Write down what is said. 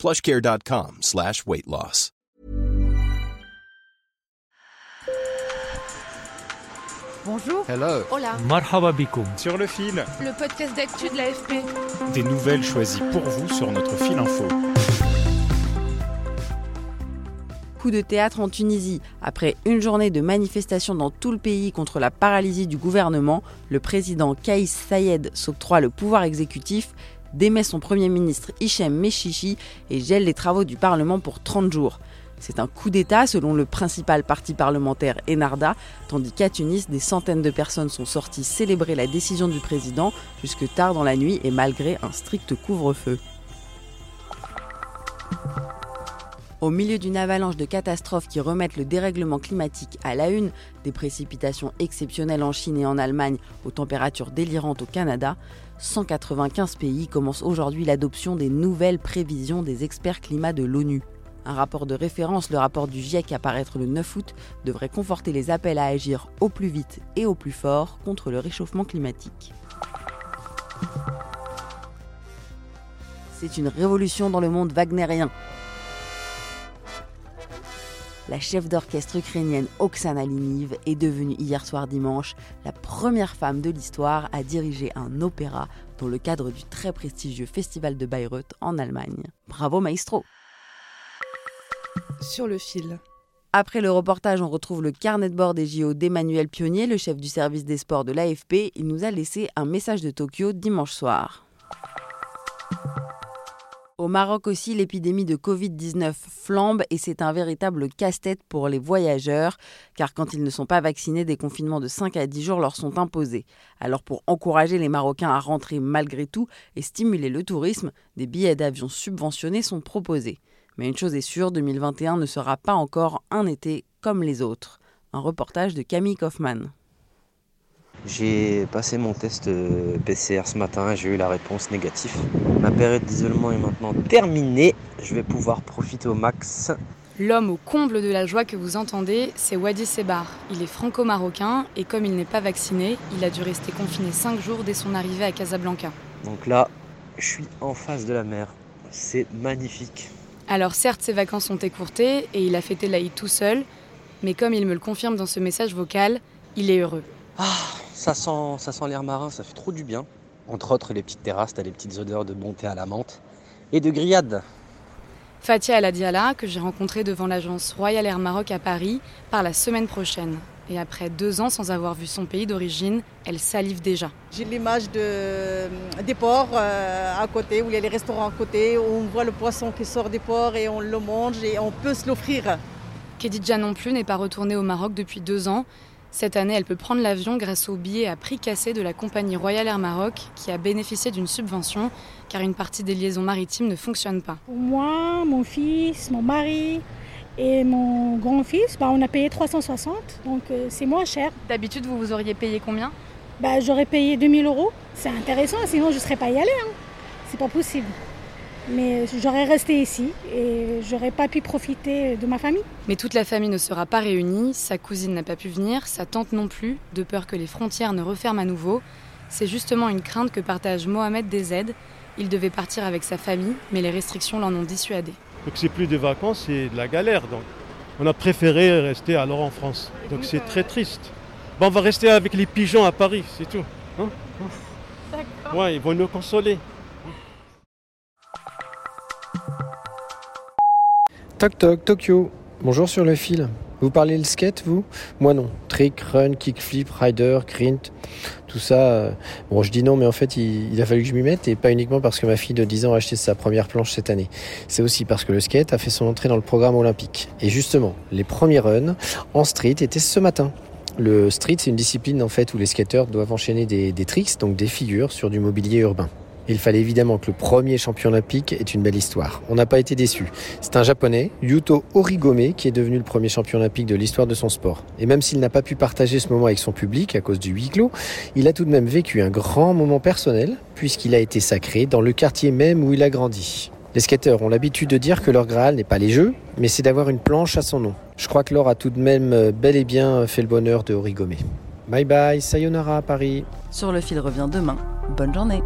plushcare.com slash weight loss. Bonjour. Hello. Hola. Marhaba bikoum. Sur le fil, Le podcast d'actu de l'AFP. des nouvelles choisies pour vous sur notre fil info. Coup de théâtre en Tunisie. Après une journée de manifestations dans tout le pays contre la paralysie du gouvernement, le président Kaïs Sayed s'octroie le pouvoir exécutif, démet son premier ministre Hichem Mechichi et gèle les travaux du Parlement pour 30 jours. C'est un coup d'État selon le principal parti parlementaire Enarda, tandis qu'à Tunis, des centaines de personnes sont sorties célébrer la décision du président jusque tard dans la nuit et malgré un strict couvre-feu. Au milieu d'une avalanche de catastrophes qui remettent le dérèglement climatique à la une, des précipitations exceptionnelles en Chine et en Allemagne, aux températures délirantes au Canada, 195 pays commencent aujourd'hui l'adoption des nouvelles prévisions des experts climat de l'ONU. Un rapport de référence, le rapport du GIEC à paraître le 9 août, devrait conforter les appels à agir au plus vite et au plus fort contre le réchauffement climatique. C'est une révolution dans le monde wagnérien. La chef d'orchestre ukrainienne Oksana Liniv est devenue hier soir dimanche la première femme de l'histoire à diriger un opéra dans le cadre du très prestigieux Festival de Bayreuth en Allemagne. Bravo maestro Sur le fil. Après le reportage, on retrouve le carnet de bord des JO d'Emmanuel Pionnier, le chef du service des sports de l'AFP. Il nous a laissé un message de Tokyo dimanche soir. Au Maroc aussi, l'épidémie de Covid-19 flambe et c'est un véritable casse-tête pour les voyageurs, car quand ils ne sont pas vaccinés, des confinements de 5 à 10 jours leur sont imposés. Alors pour encourager les Marocains à rentrer malgré tout et stimuler le tourisme, des billets d'avion subventionnés sont proposés. Mais une chose est sûre, 2021 ne sera pas encore un été comme les autres. Un reportage de Camille Kaufmann. J'ai passé mon test euh, PCR ce matin et j'ai eu la réponse négative. Ma période d'isolement est maintenant terminée. Je vais pouvoir profiter au max. L'homme au comble de la joie que vous entendez, c'est Wadi Sebar. Il est franco-marocain et comme il n'est pas vacciné, il a dû rester confiné 5 jours dès son arrivée à Casablanca. Donc là, je suis en face de la mer. C'est magnifique. Alors certes, ses vacances sont écourtées et il a fêté l'Aïd tout seul, mais comme il me le confirme dans ce message vocal, il est heureux. Ah, ça sent, ça sent l'air marin, ça fait trop du bien. Entre autres, les petites terrasses, t'as les petites odeurs de bonté à la menthe et de grillade. Fatia El Adiala, que j'ai rencontré devant l'agence Royal Air Maroc à Paris, part la semaine prochaine. Et après deux ans sans avoir vu son pays d'origine, elle salive déjà. J'ai l'image de, des ports euh, à côté, où il y a les restaurants à côté, où on voit le poisson qui sort des ports et on le mange et on peut se l'offrir. Kedidja non plus n'est pas retournée au Maroc depuis deux ans. Cette année, elle peut prendre l'avion grâce au billet à prix cassé de la compagnie Royal Air Maroc qui a bénéficié d'une subvention car une partie des liaisons maritimes ne fonctionne pas. Pour moi, mon fils, mon mari et mon grand-fils, bah, on a payé 360, donc euh, c'est moins cher. D'habitude, vous vous auriez payé combien? Bah, J'aurais payé 2000 euros. C'est intéressant, sinon je ne serais pas y allé. Hein. C'est pas possible. Mais j'aurais resté ici et j'aurais pas pu profiter de ma famille. Mais toute la famille ne sera pas réunie, sa cousine n'a pas pu venir, sa tante non plus, de peur que les frontières ne referment à nouveau. C'est justement une crainte que partage Mohamed Dezed. Il devait partir avec sa famille, mais les restrictions l'en ont dissuadé. Donc c'est plus des vacances, c'est de la galère. Donc on a préféré rester alors en France. Donc c'est très triste. Bon, on va rester avec les pigeons à Paris, c'est tout. Hein ouais, ils vont nous consoler. Toc toc, Tokyo. Bonjour sur le fil. Vous parlez le skate, vous? Moi non. Trick, run, kickflip, rider, grint, tout ça. euh, Bon, je dis non, mais en fait, il, a fallu que je m'y mette, et pas uniquement parce que ma fille de 10 ans a acheté sa première planche cette année. C'est aussi parce que le skate a fait son entrée dans le programme olympique. Et justement, les premiers runs en street étaient ce matin. Le street, c'est une discipline en fait où les skateurs doivent enchaîner des tricks, donc des figures sur du mobilier urbain. Il fallait évidemment que le premier champion olympique ait une belle histoire. On n'a pas été déçus. C'est un japonais, Yuto Origome, qui est devenu le premier champion olympique de l'histoire de son sport. Et même s'il n'a pas pu partager ce moment avec son public à cause du huis clos, il a tout de même vécu un grand moment personnel, puisqu'il a été sacré dans le quartier même où il a grandi. Les skateurs ont l'habitude de dire que leur Graal n'est pas les jeux, mais c'est d'avoir une planche à son nom. Je crois que Laure a tout de même euh, bel et bien fait le bonheur de Origome. Bye bye, sayonara à Paris. Sur le fil revient demain. Bonne journée.